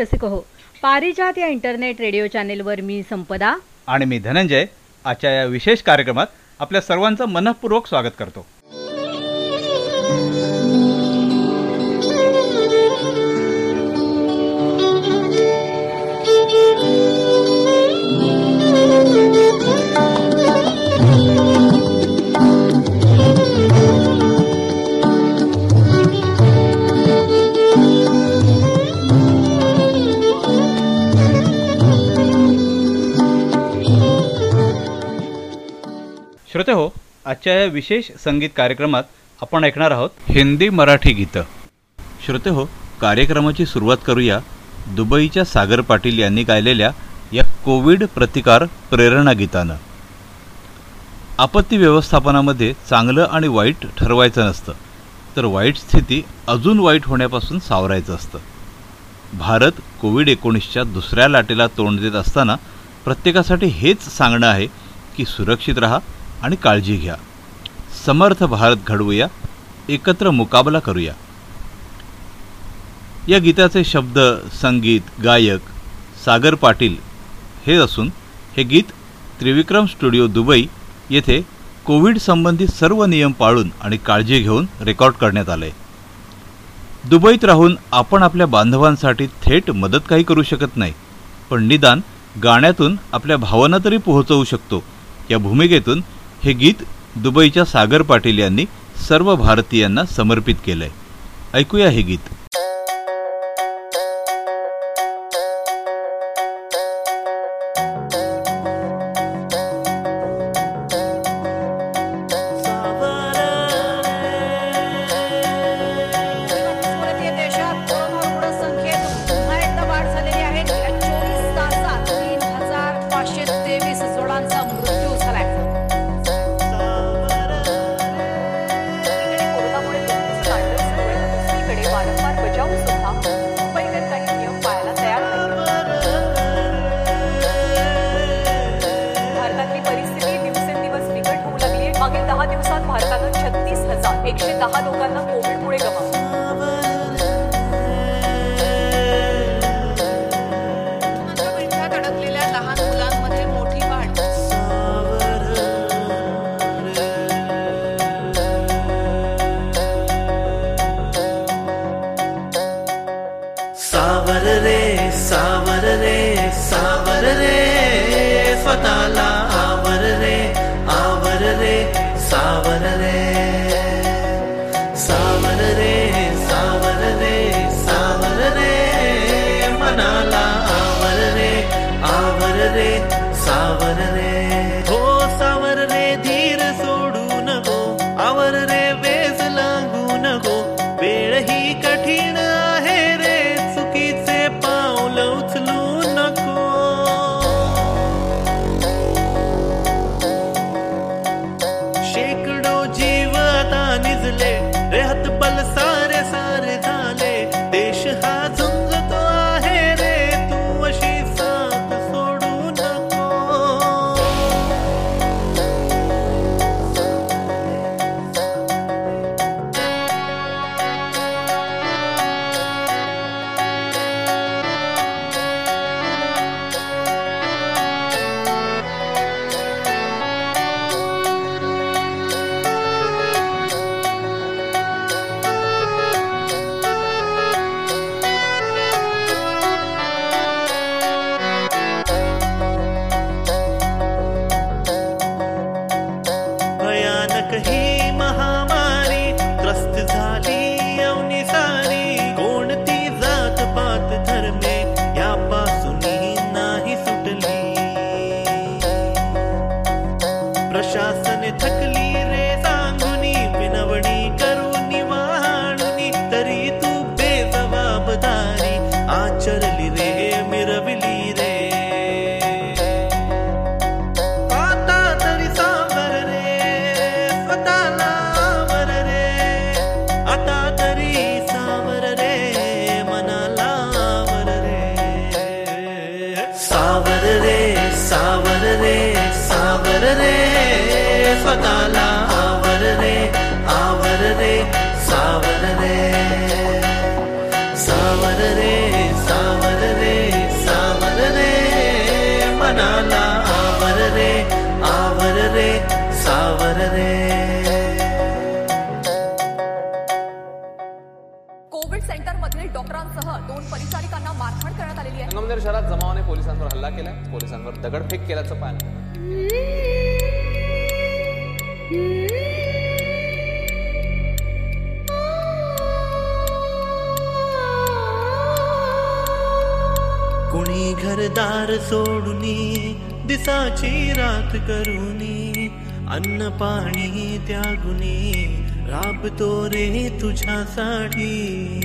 रसिक हो. पारिजात या इंटरनेट रेडिओ चॅनेलवर मी संपदा. आणि मी धनंजय. आजच्या या विशेष कार्यक्रमात आपल्या सर्वांचं मनःपूर्वक स्वागत करतो. श्रोते हो आजच्या या विशेष संगीत कार्यक्रमात आपण ऐकणार आहोत हिंदी मराठी गीतं. श्रोते हो कार्यक्रमाची सुरुवात करूया दुबईच्या सागर पाटील यांनी गायलेल्या या कोविड प्रतिकार प्रेरणा गीतानं. आपत्ती व्यवस्थापनामध्ये चांगलं आणि वाईट ठरवायचं नसतं तर वाईट स्थिती अजून वाईट होण्यापासून सावरायचं असतं. भारत कोविड एकोणीसच्या दुसऱ्या लाटेला तोंड देत असताना प्रत्येकासाठी हेच सांगणं आहे की सुरक्षित रहा आणि काळजी घ्या. समर्थ भारत घडवूया एकत्र मुकाबला करूया. या गीताचे शब्द संगीत गायक सागर पाटील हे असून हे गीत त्रिविक्रम स्टुडिओ दुबई येथे कोविड संबंधी सर्व नियम पाळून आणि काळजी घेऊन रेकॉर्ड करण्यात आले. दुबईत राहून आपण आपल्या बांधवांसाठी थेट मदत काही करू शकत नाही पण निदान गाण्यातून आपल्या भावना तरी पोहोचवू शकतो. या भूमिकेतून हे गीत दुबईच्या सागर पाटील यांनी सर्व भारतीयांना समर्पित केलंय. ऐकूया हे गीत. 영수. सारी रात करुनी, अन्न पाणी त्यागुनी, राब तो रे तुझा तुझ्यासाठी.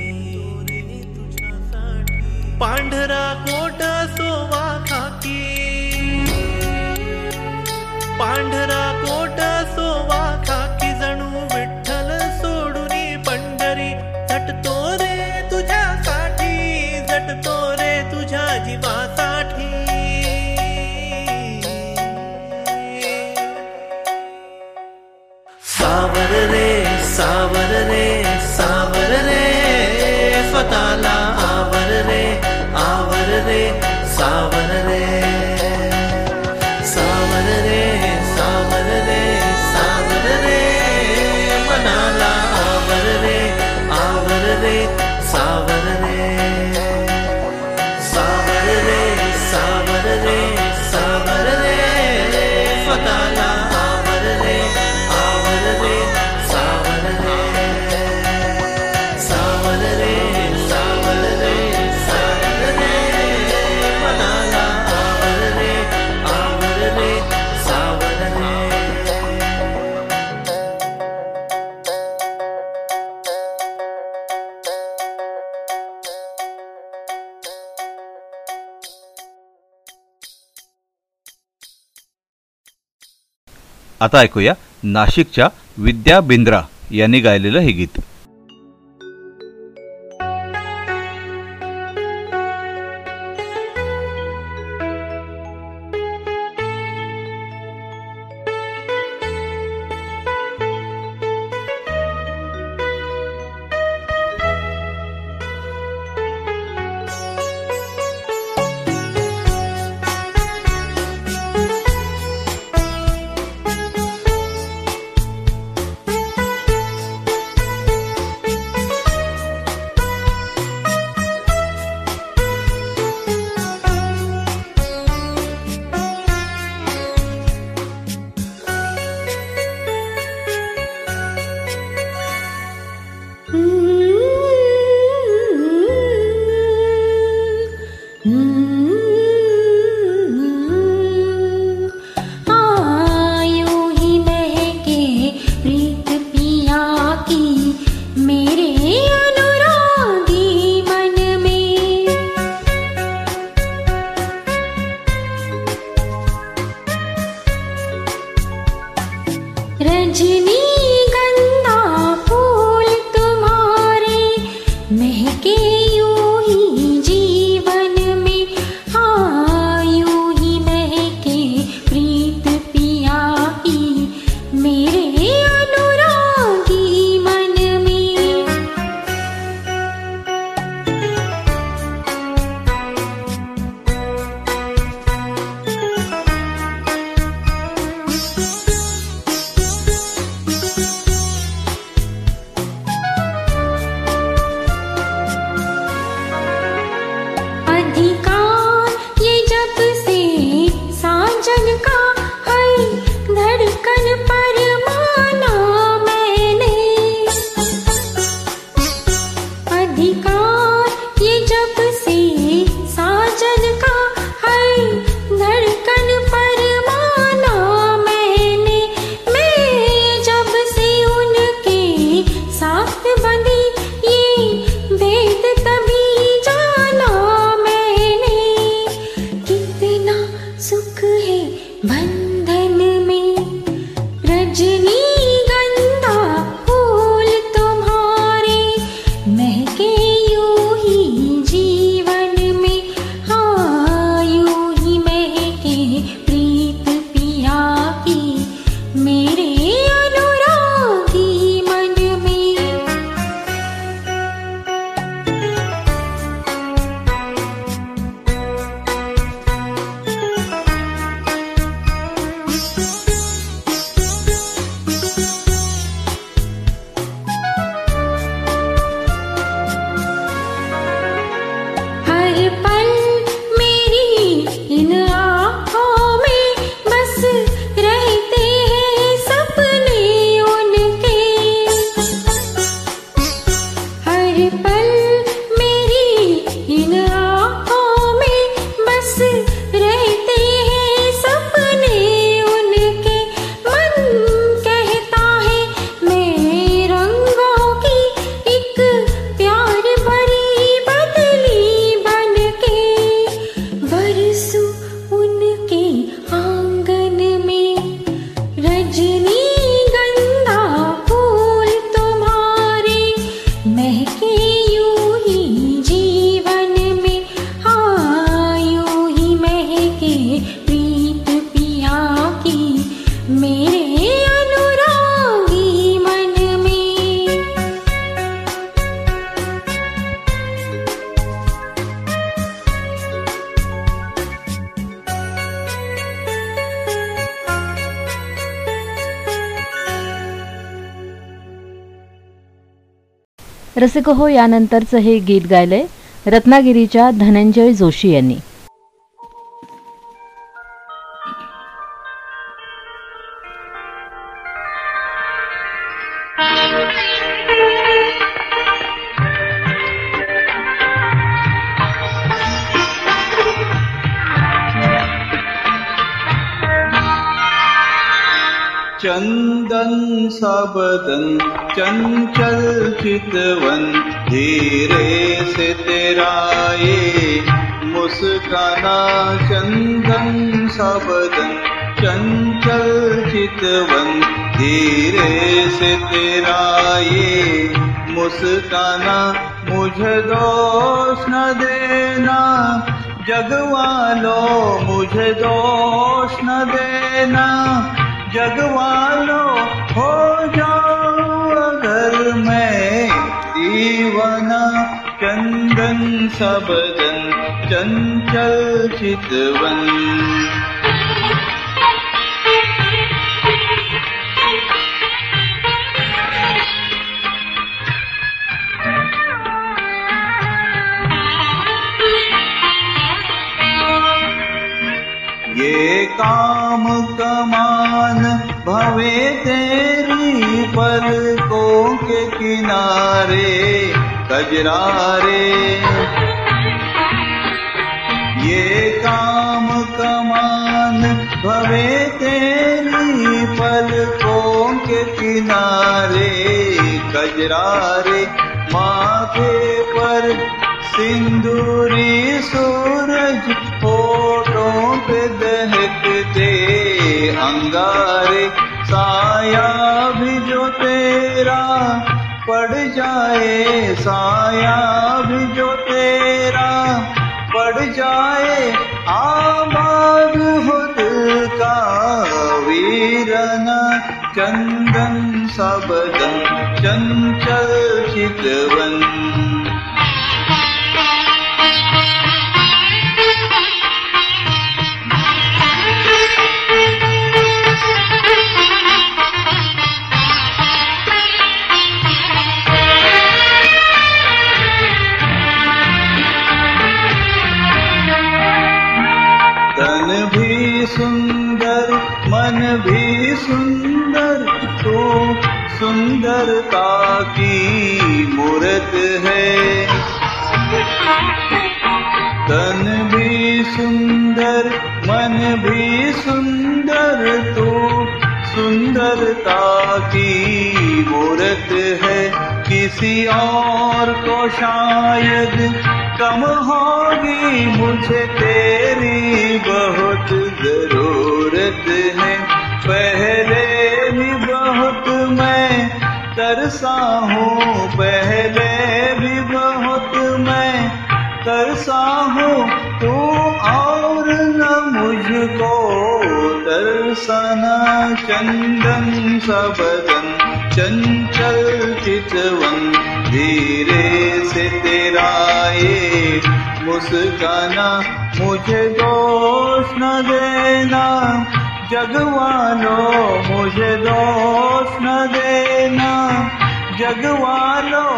पांढरा कोट सोवा खाकी. पांढरा कोट सोवा आता ऐकूया नाशिकच्या विद्या बिंद्रा यांनी गायलेलं हे गीत. रसिक हो यानंतरचं हे गीत गायलंय रत्नागिरीच्या धनंजय जोशी यांनी. चंदन सबदन चंचल चितवन धीरे से तेरा ये मुस्काना चंदन, सबदन चंचल चितवन। धीरे से तेरा ये मुस्काना मुझे दोष न देना। जगवालो मुझे दोष न देना। जगवालो हो चंदन सबदन चंचल चितवन। ये काम कमान भवे तेरी पलकों के किनारे कजरारे कजरारे माथे पर सिंदूरी सूरज होठों पे दहकते अंगारे, साया भी जो तेरा पड़ जाए, साया चितवन तन भी सुंदर मन भी सुंदर तो सुंदरता की मूर्त है। तन भी सुंदर, मन भी सुंदर तो सुंदरता की मूर्त है। किसी और को शायद कम होगी, मुझे तेरी बहुत ज़रूरत है। पहले तरसा हूँ, पहले भी बहुत मैं तरसा हूँ। तू और न मुझको तरसना, चंदन सबदन चंचल चितवन। धीरे से तेरा ये मुस्काना, मुझे दोष न देना। जगवालो, मुझे दोष न देना। जगवालो,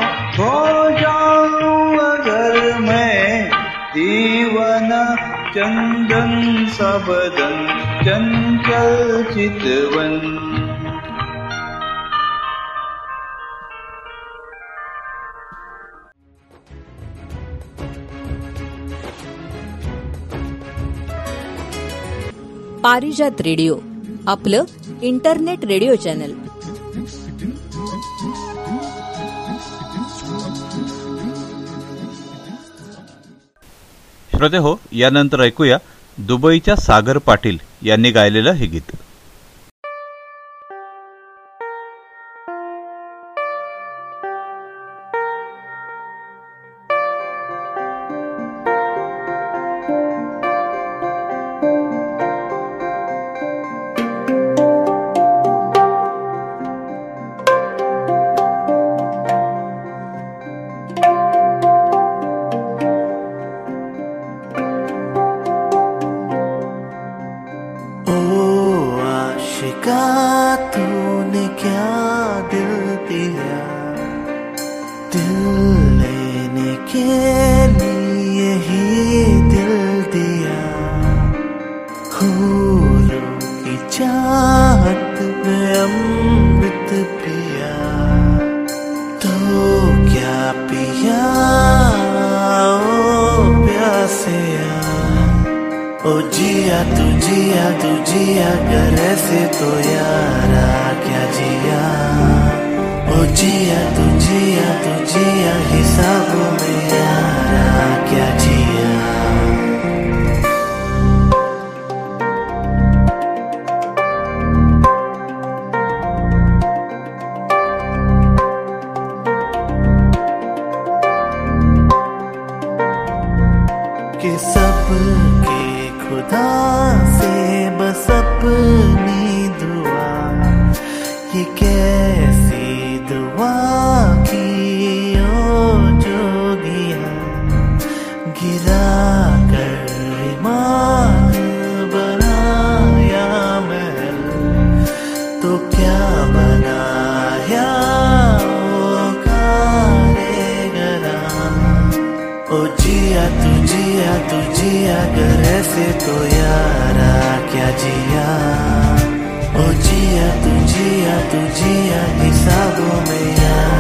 हो जाऊँ अगर मैं दीवन। चंदन सबदन, चंचल चितवन। पारिजात रेडिओ आपलं इंटरनेट रेडिओ चॅनल. श्रोते हो यानंतर ऐकूया दुबईच्या सागर पाटील यांनी गायलेलं हे गीत. se toiara que adia O dia do dia do dia e salvo meia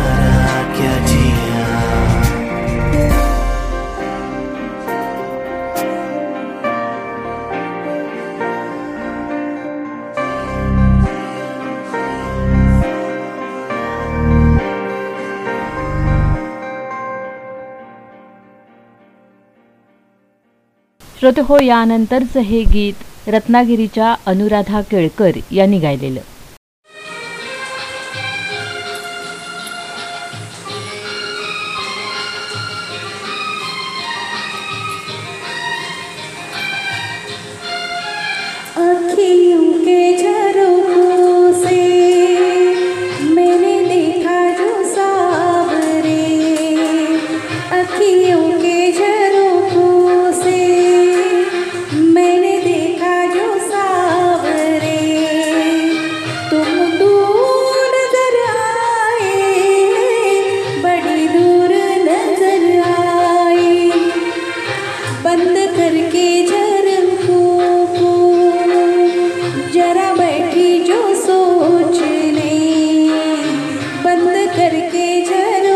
श्रोत हो यानंतरचं हे गीत रत्नागिरीच्या अनुराधा केळकर यांनी गायलेलं. के जल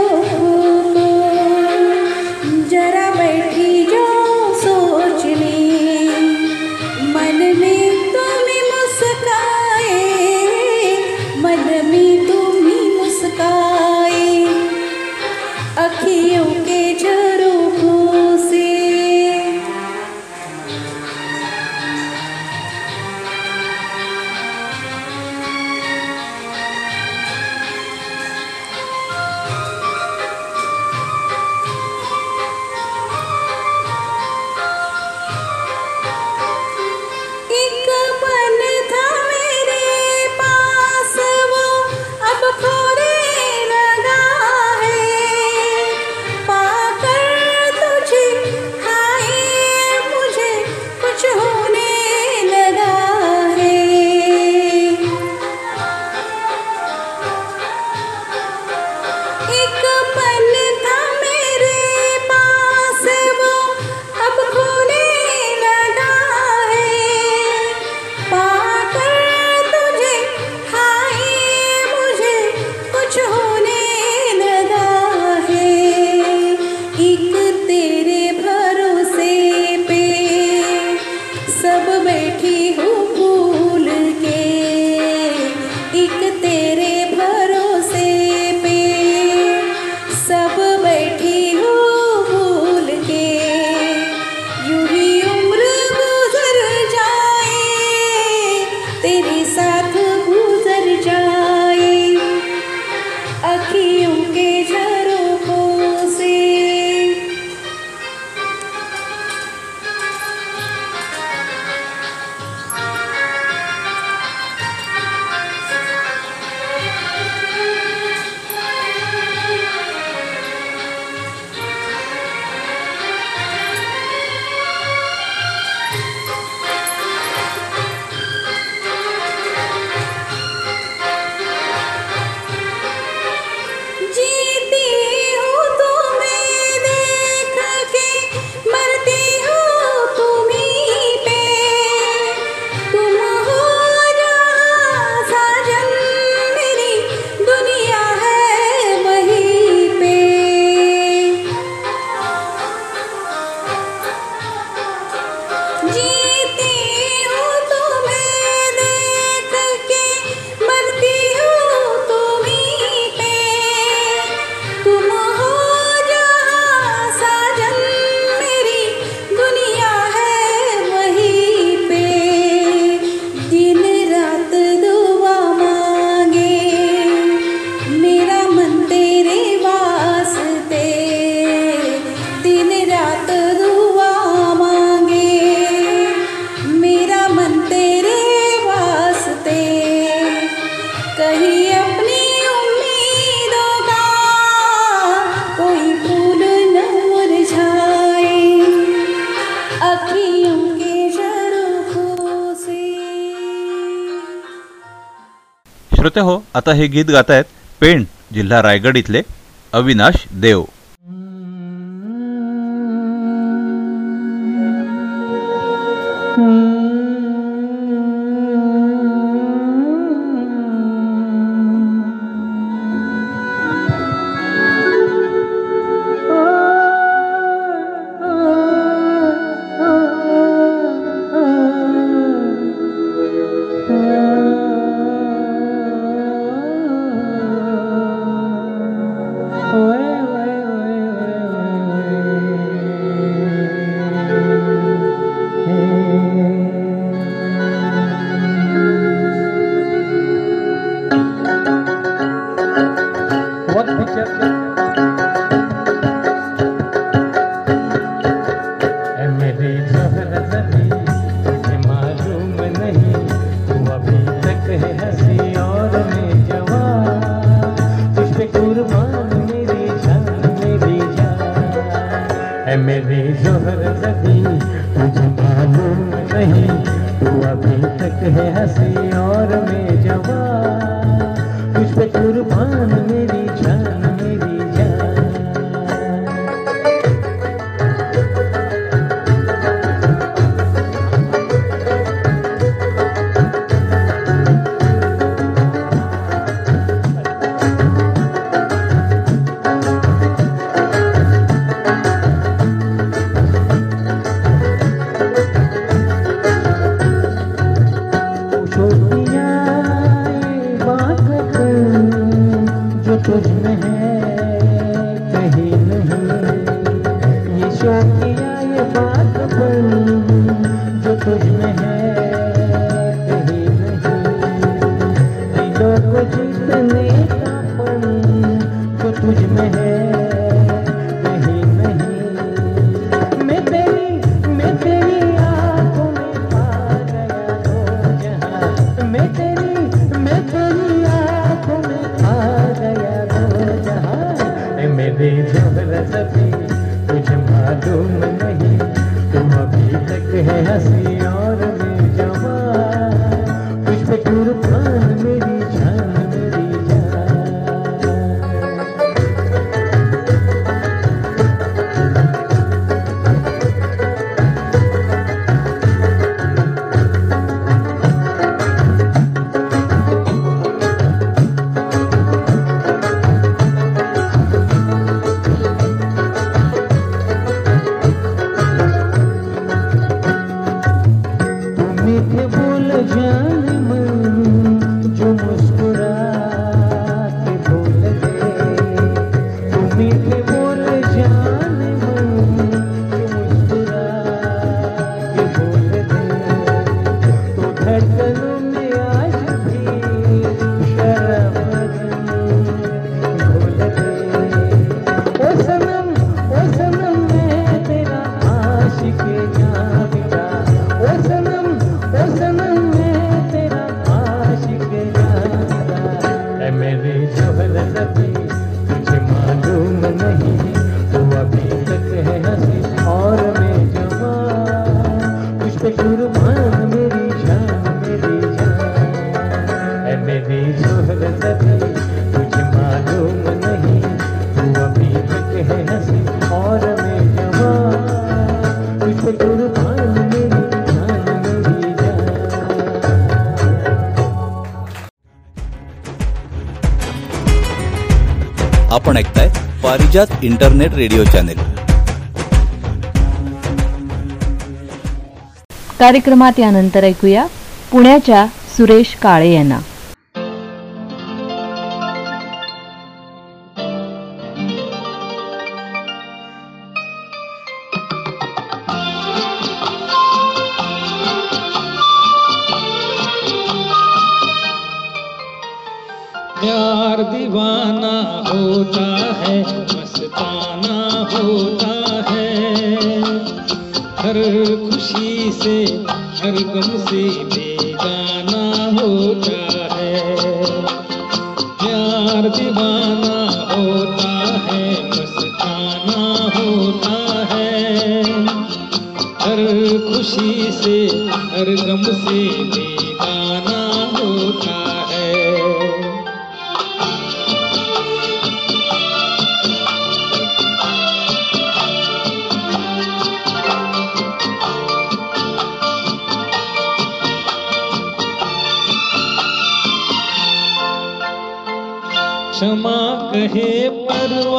श्रोते हो आता हे गीत गातायत पेण जिल्हा रायगड इथले Avinash Dev. Internet radio channel. कार्यक्रमात यानंतर ऐकूया पुण्याच्या सुरेश काळे यांना. है पर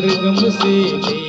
हर गम से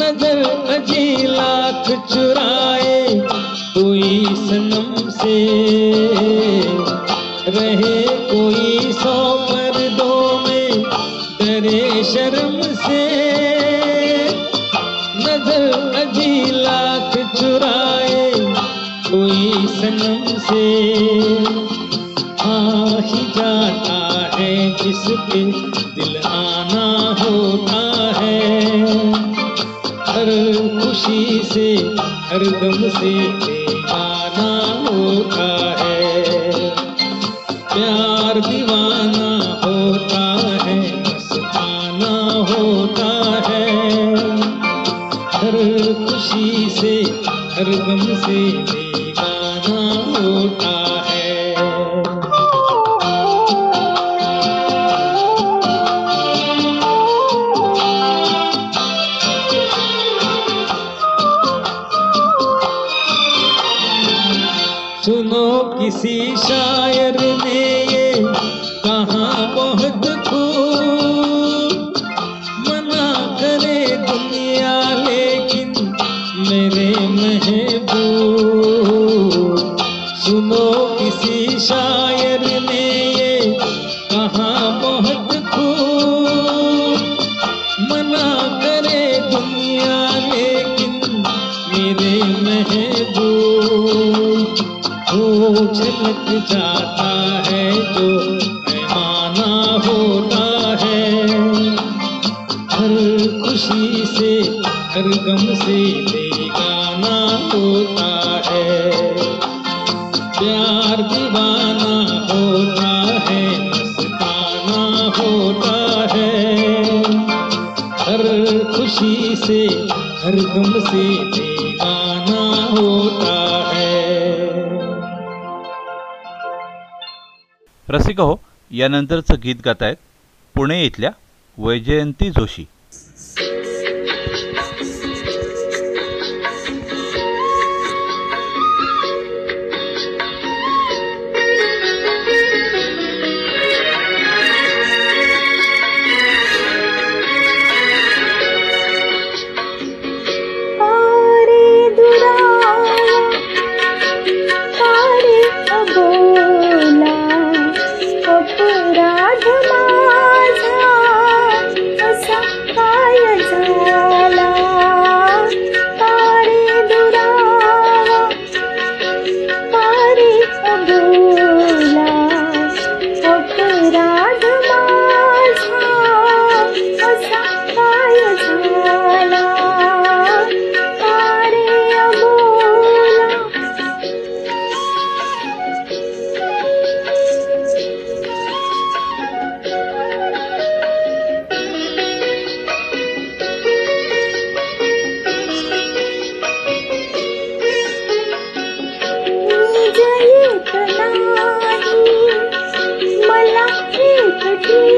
नज़र अजी लाख चुराए तू सनम से कार्यक्रम से खुशी से, हर गम से बेगाना होता है। प्यार दीवाना होता है, मस्ताना होता है। हर खुशी से, हर गम से बेगाना होता है। रसिक हो यानंतरचं गीत गातायत पुणे इथल्या वैजयंती जोशी. you.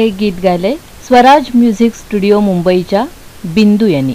हे गीत गायले स्वराज म्युझिक स्टुडिओ मुंबईच्या बिंदू यांनी.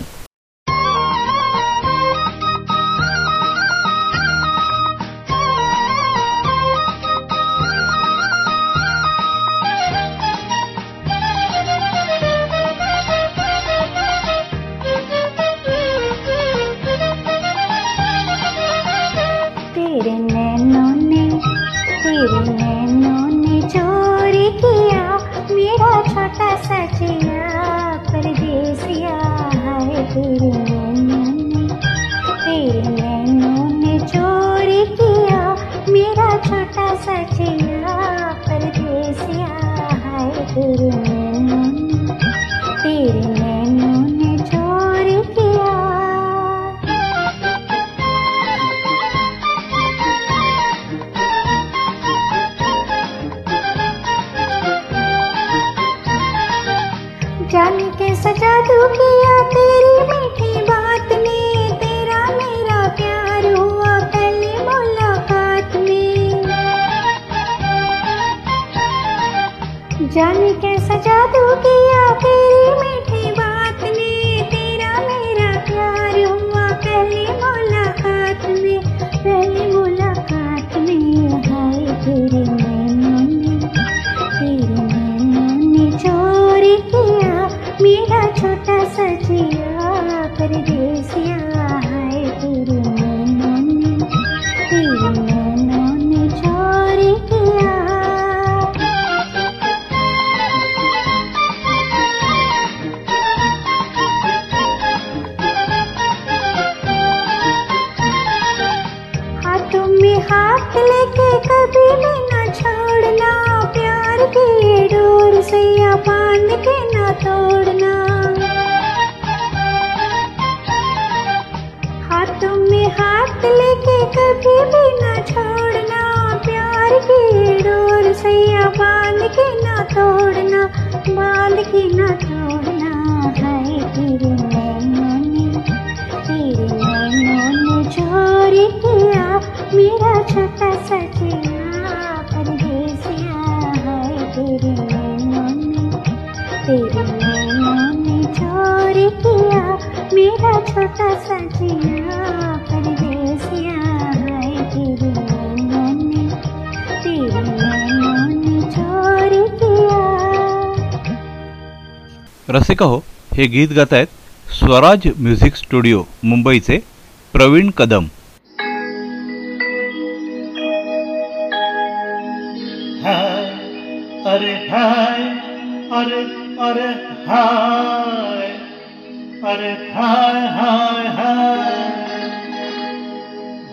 हो हे गीत गात आहेत स्वराज म्युझिक स्टुडिओ, मुंबईचे प्रवीण कदम. अरे हाय, अरे अरे हाय अरे हाय हाय हाय.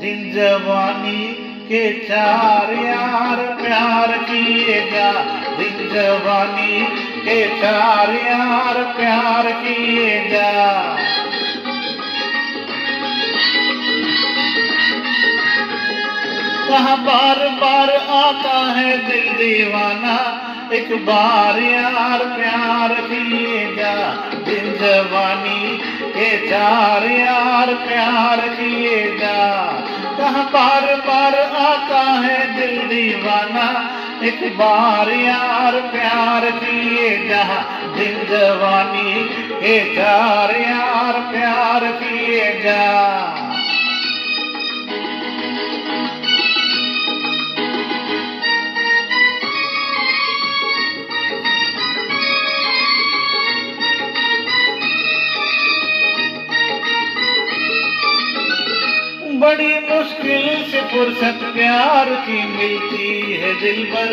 दिन जवानी के चार यार प्यार किएगा दिन जवानी के चार यार प्यार किएगा कहाँ बार बार आता है दिल दीवाना, एक बार यार प्यार किएगा दिल जवानी के चार यार प्यार किएगा कहाँ बार बार आता है दिल दीवाना हिक बार यार प्यार किए जहा जिंदवानी के चार यार प्यार किए जा बड़ी मुश्किल से फुर्सत प्यार की मिलती है दिल भर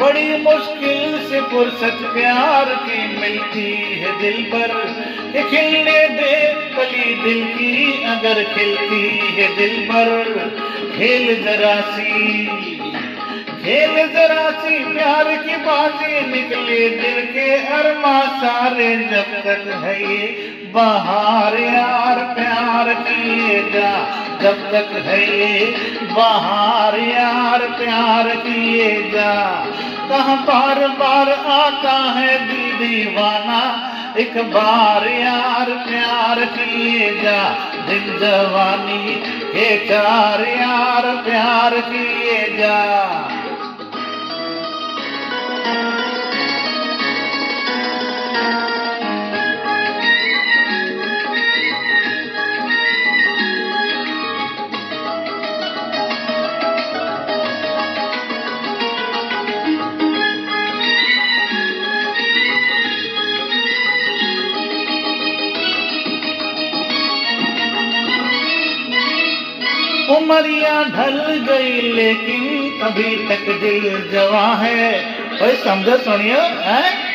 बड़ी मुश्किल से फुर्सत प्यार की मिलती है दिल पर। खिलने दे कली दिल की अगर खिलती है दिल पर। खेल जरा सी खेल जरा सी प्यार की बाजी निकले दिल के अरमा सारे जब तक है ये बहार यार प्यार किए जा, जब तक है ये बहार यार प्यार किए जा। कहाँ बार बार आता है दिल दीवाना, एक बार यार प्यार किए जा। दिन जवानी के चार यार प्यार किए जा। उमरिया ढल गई, लेकिन अभी तक दिल जवा है। समझो, सुनियो, हैं?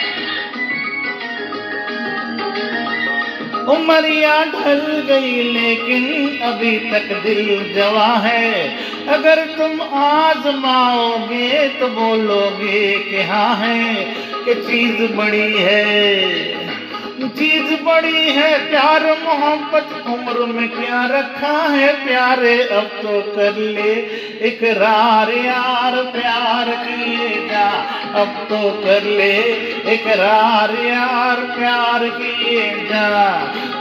उमरिया ढल गई, लेकिन अभी तक दिल जवा है। अगर तुम आजमाओगे तो बोलोगे कि हाँ है, कि चीज़ बड़ी है। चीज़ बड़ी है, प्यार मोहब्बत उम्र में क्या रखा है प्यारे? अब तो कर ले इकरार यार, प्यार किए जा अब तो कर ले इकरार यार, प्यार किए जा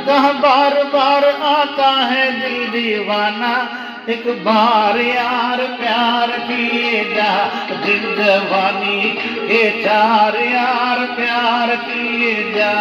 कहा बार बार आता है दिल दीवाना? एक बार यार प्यार किए जा जवानी के चार यार प्यार किए जा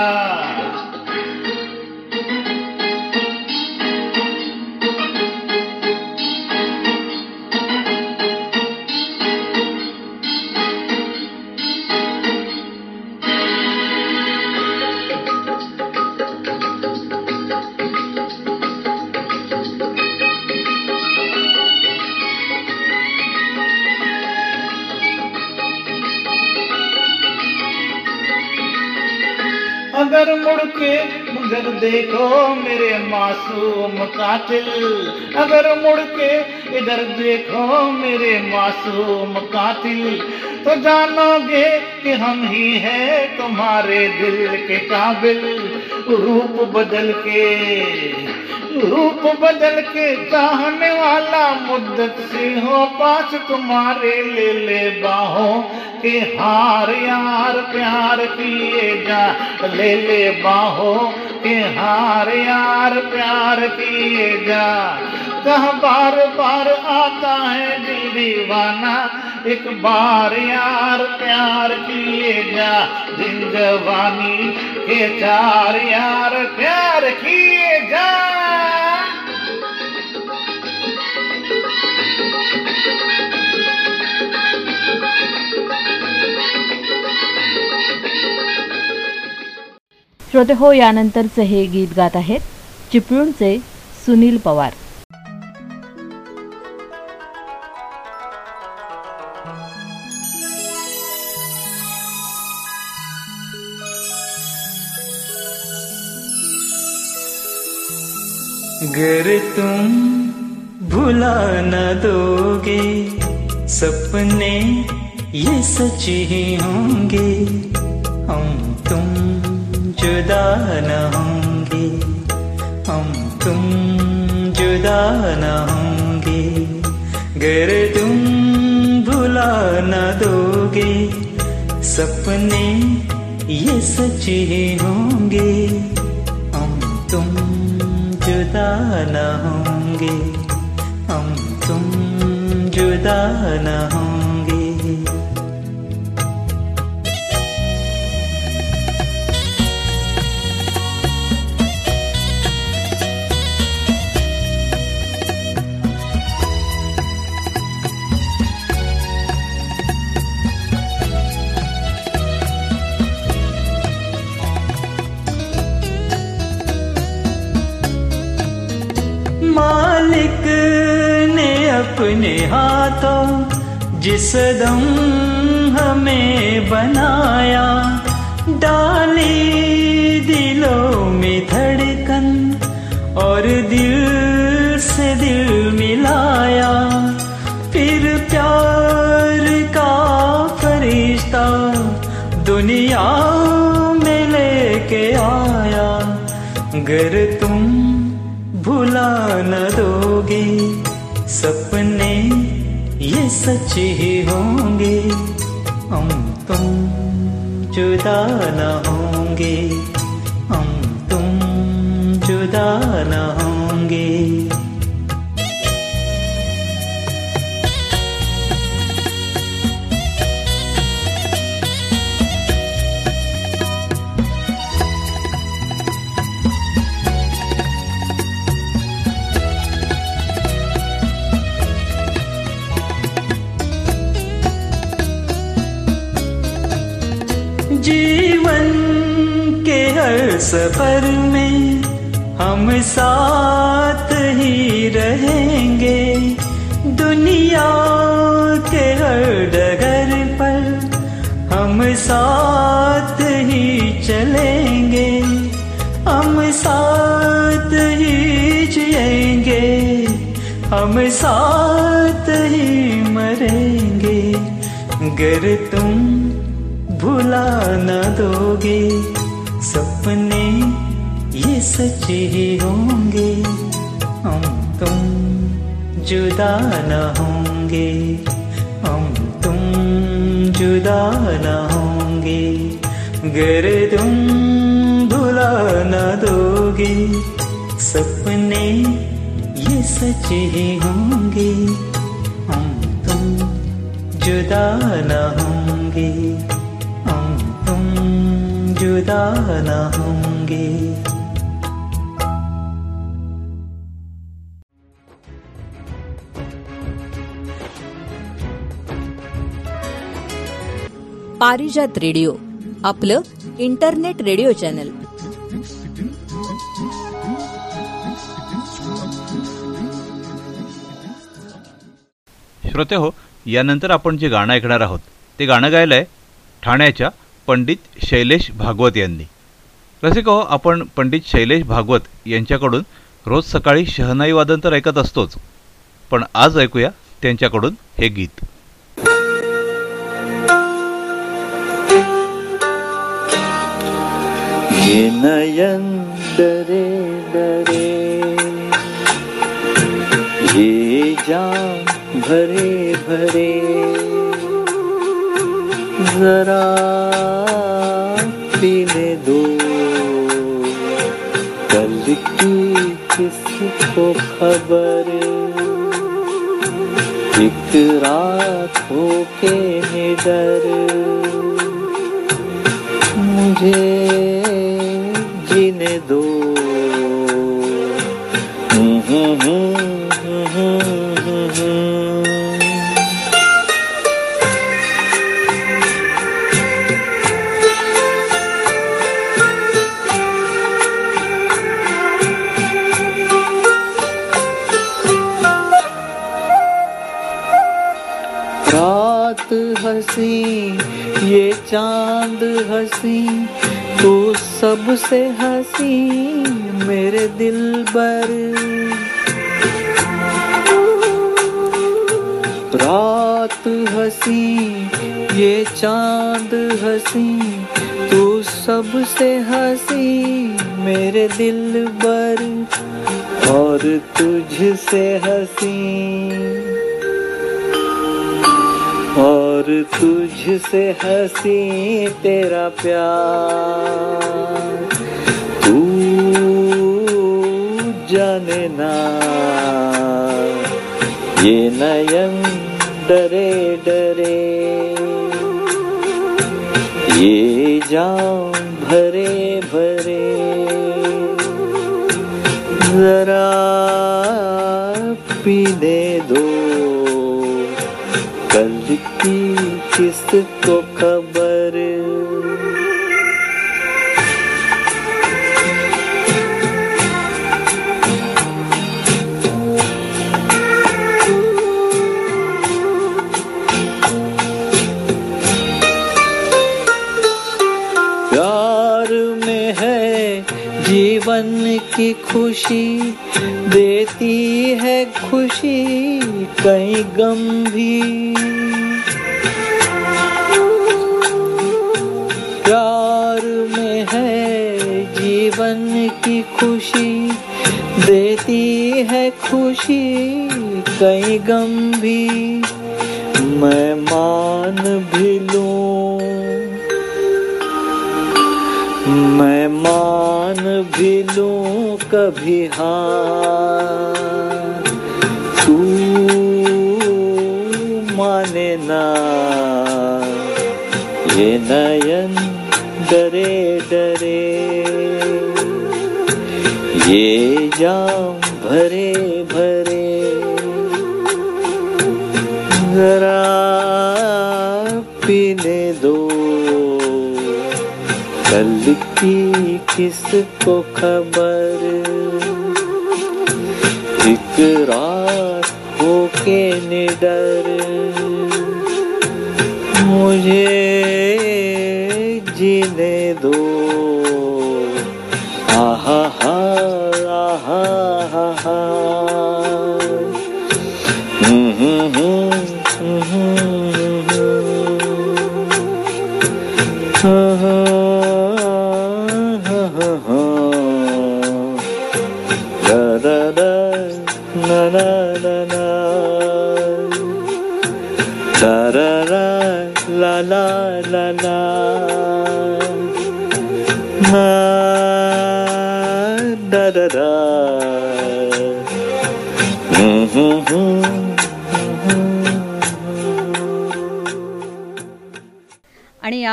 देखो मेरे मासूम कातिल। अगर मुड़ के इधर देखो मेरे मासूम कातिल तो जानोगे कि हम ही हैं तुम्हारे दिल के काबिल। रूप बदल के, रूप बदल के चाहने वाला मुद्दत से हो पास तुम्हारे ले ले बाहों के हार यार प्यार किए जा, ले ले बाहों के हार यार प्यार किए जा। कहा बार बार आता है दिल दीवाना, एक बार यार प्यार किए जा। जिंदवानी के चार यार प्यार किए जा। श्रोते हो यानंतरचे हे गीत गात आहेत चिपळूणचे सुनील पवार. गर तुम भुला न दोगे, सपने ये सच ही होंगे। जुदा न होंगे। हम तुम जुदा न होंगे। गर तुम भुला न दोगे। सपने ये सच ही होंगे। हम तुम जुदा न होंगे। हम तुम जुदा न होंगे। अपने हाथों जिस दम हमें बनाया डाली दिलों में धड़कन और दिल ये सच ही होंगे हम तुम जुदा न होंगे हम तुम जुदा न होंगे। सफ़र में हम साथ ही रहेंगे। दुनिया के हर डगर पर हम साथ ही चलेंगे। हम साथ ही जिएँगे। हम साथ ही मरेंगे। गर तुम भुला न दोगे। ये सच ही होंगे, हम तुम जुदा न होंगे, हम तुम जुदा न होंगे। गर तुम भुला न दोगे, सपने ये सच ही होंगे, हम तुम जुदा न होंगे, हम तुम जुदा न होंगे। पारिजात रेडिओ आपलं इंटरनेट रेडिओ चॅनल. श्रोते हो यानंतर आपण जे गाणं ऐकणार आहोत ते गाणं गायलं आहे ठाण्याच्या पंडित शैलेश भागवत यांनी. रसिक हो आपण पंडित शैलेश भागवत यांच्याकडून रोज सकाळी शहनाई वादन तर ऐकत असतोच पण आज ऐकूया त्यांच्याकडून हे गीत. नयन डरे डरे। ये जान भरे भरे। जरा पीने दो। कल की किसको खबर? एक रात होके निडर मुझे जीने दो हम्म, हम्म, हम्म, हम्म। रात हसी ये चाँद हसी तू सबसे हसी मेरे दिल पर। रात हसी, ये चाँद हसी, तू सबसे हसी मेरे दिल पर। और तुझसे हसी। और तुझसे हँसी तेरा प्यार। जाने ना। ये नयन डरे डरे। ये जान भरे भरे। जरा खबर। प्यार में है जीवन की खुशी देती है खुशी कहीं गम भी। खुशी देती है खुशी कहीं गम भी। मैं मान भी लूँ। मैं मान भी लूँ कभी हार। तू माने ना। ये नयन डरे डरे। ये जाम भरे भरे, जरा पीने दो। कल की किसको खबर? एक रात होके निडर। मुझे जीने दो।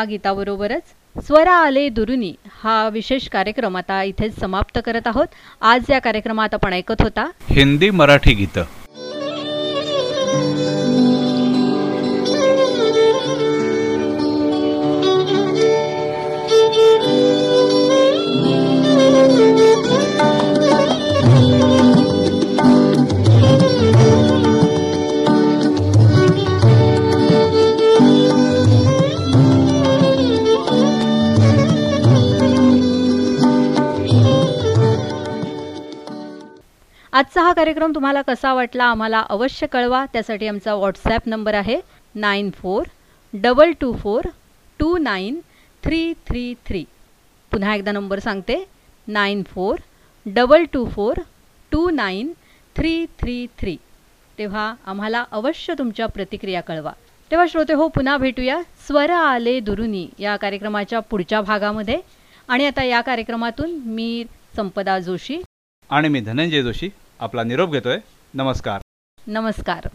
या गीताबरोबरच स्वरा आले दुरुनी हा विशेष कार्यक्रम आता इथेच समाप्त करत आहोत. आज या कार्यक्रमात आपण ऐकत होता हिंदी मराठी गीतं. आजचा हा कार्यक्रम तुम्हाला कसा वाटला आम्हाला अवश्य कळवा. त्यासाठी आमचा व्हॉट्सॲप नंबर आहे nine four double two four two nine three three three. पुन्हा एकदा नंबर सांगते. Nine four double two four two nine three three three. तेव्हा आम्हाला अवश्य तुमच्या प्रतिक्रिया कळवा. तेव्हा श्रोते हो पुन्हा भेटूया. स्वर आले दुरुनी या कार्यक्रमाच्या पुढच्या भागामध्ये. आणि आता या कार्यक्रमातून मी संपदा जोशी. आणि मी धनंजय जोशी. आपला निरोप घेतोय. नमस्कार. नमस्कार.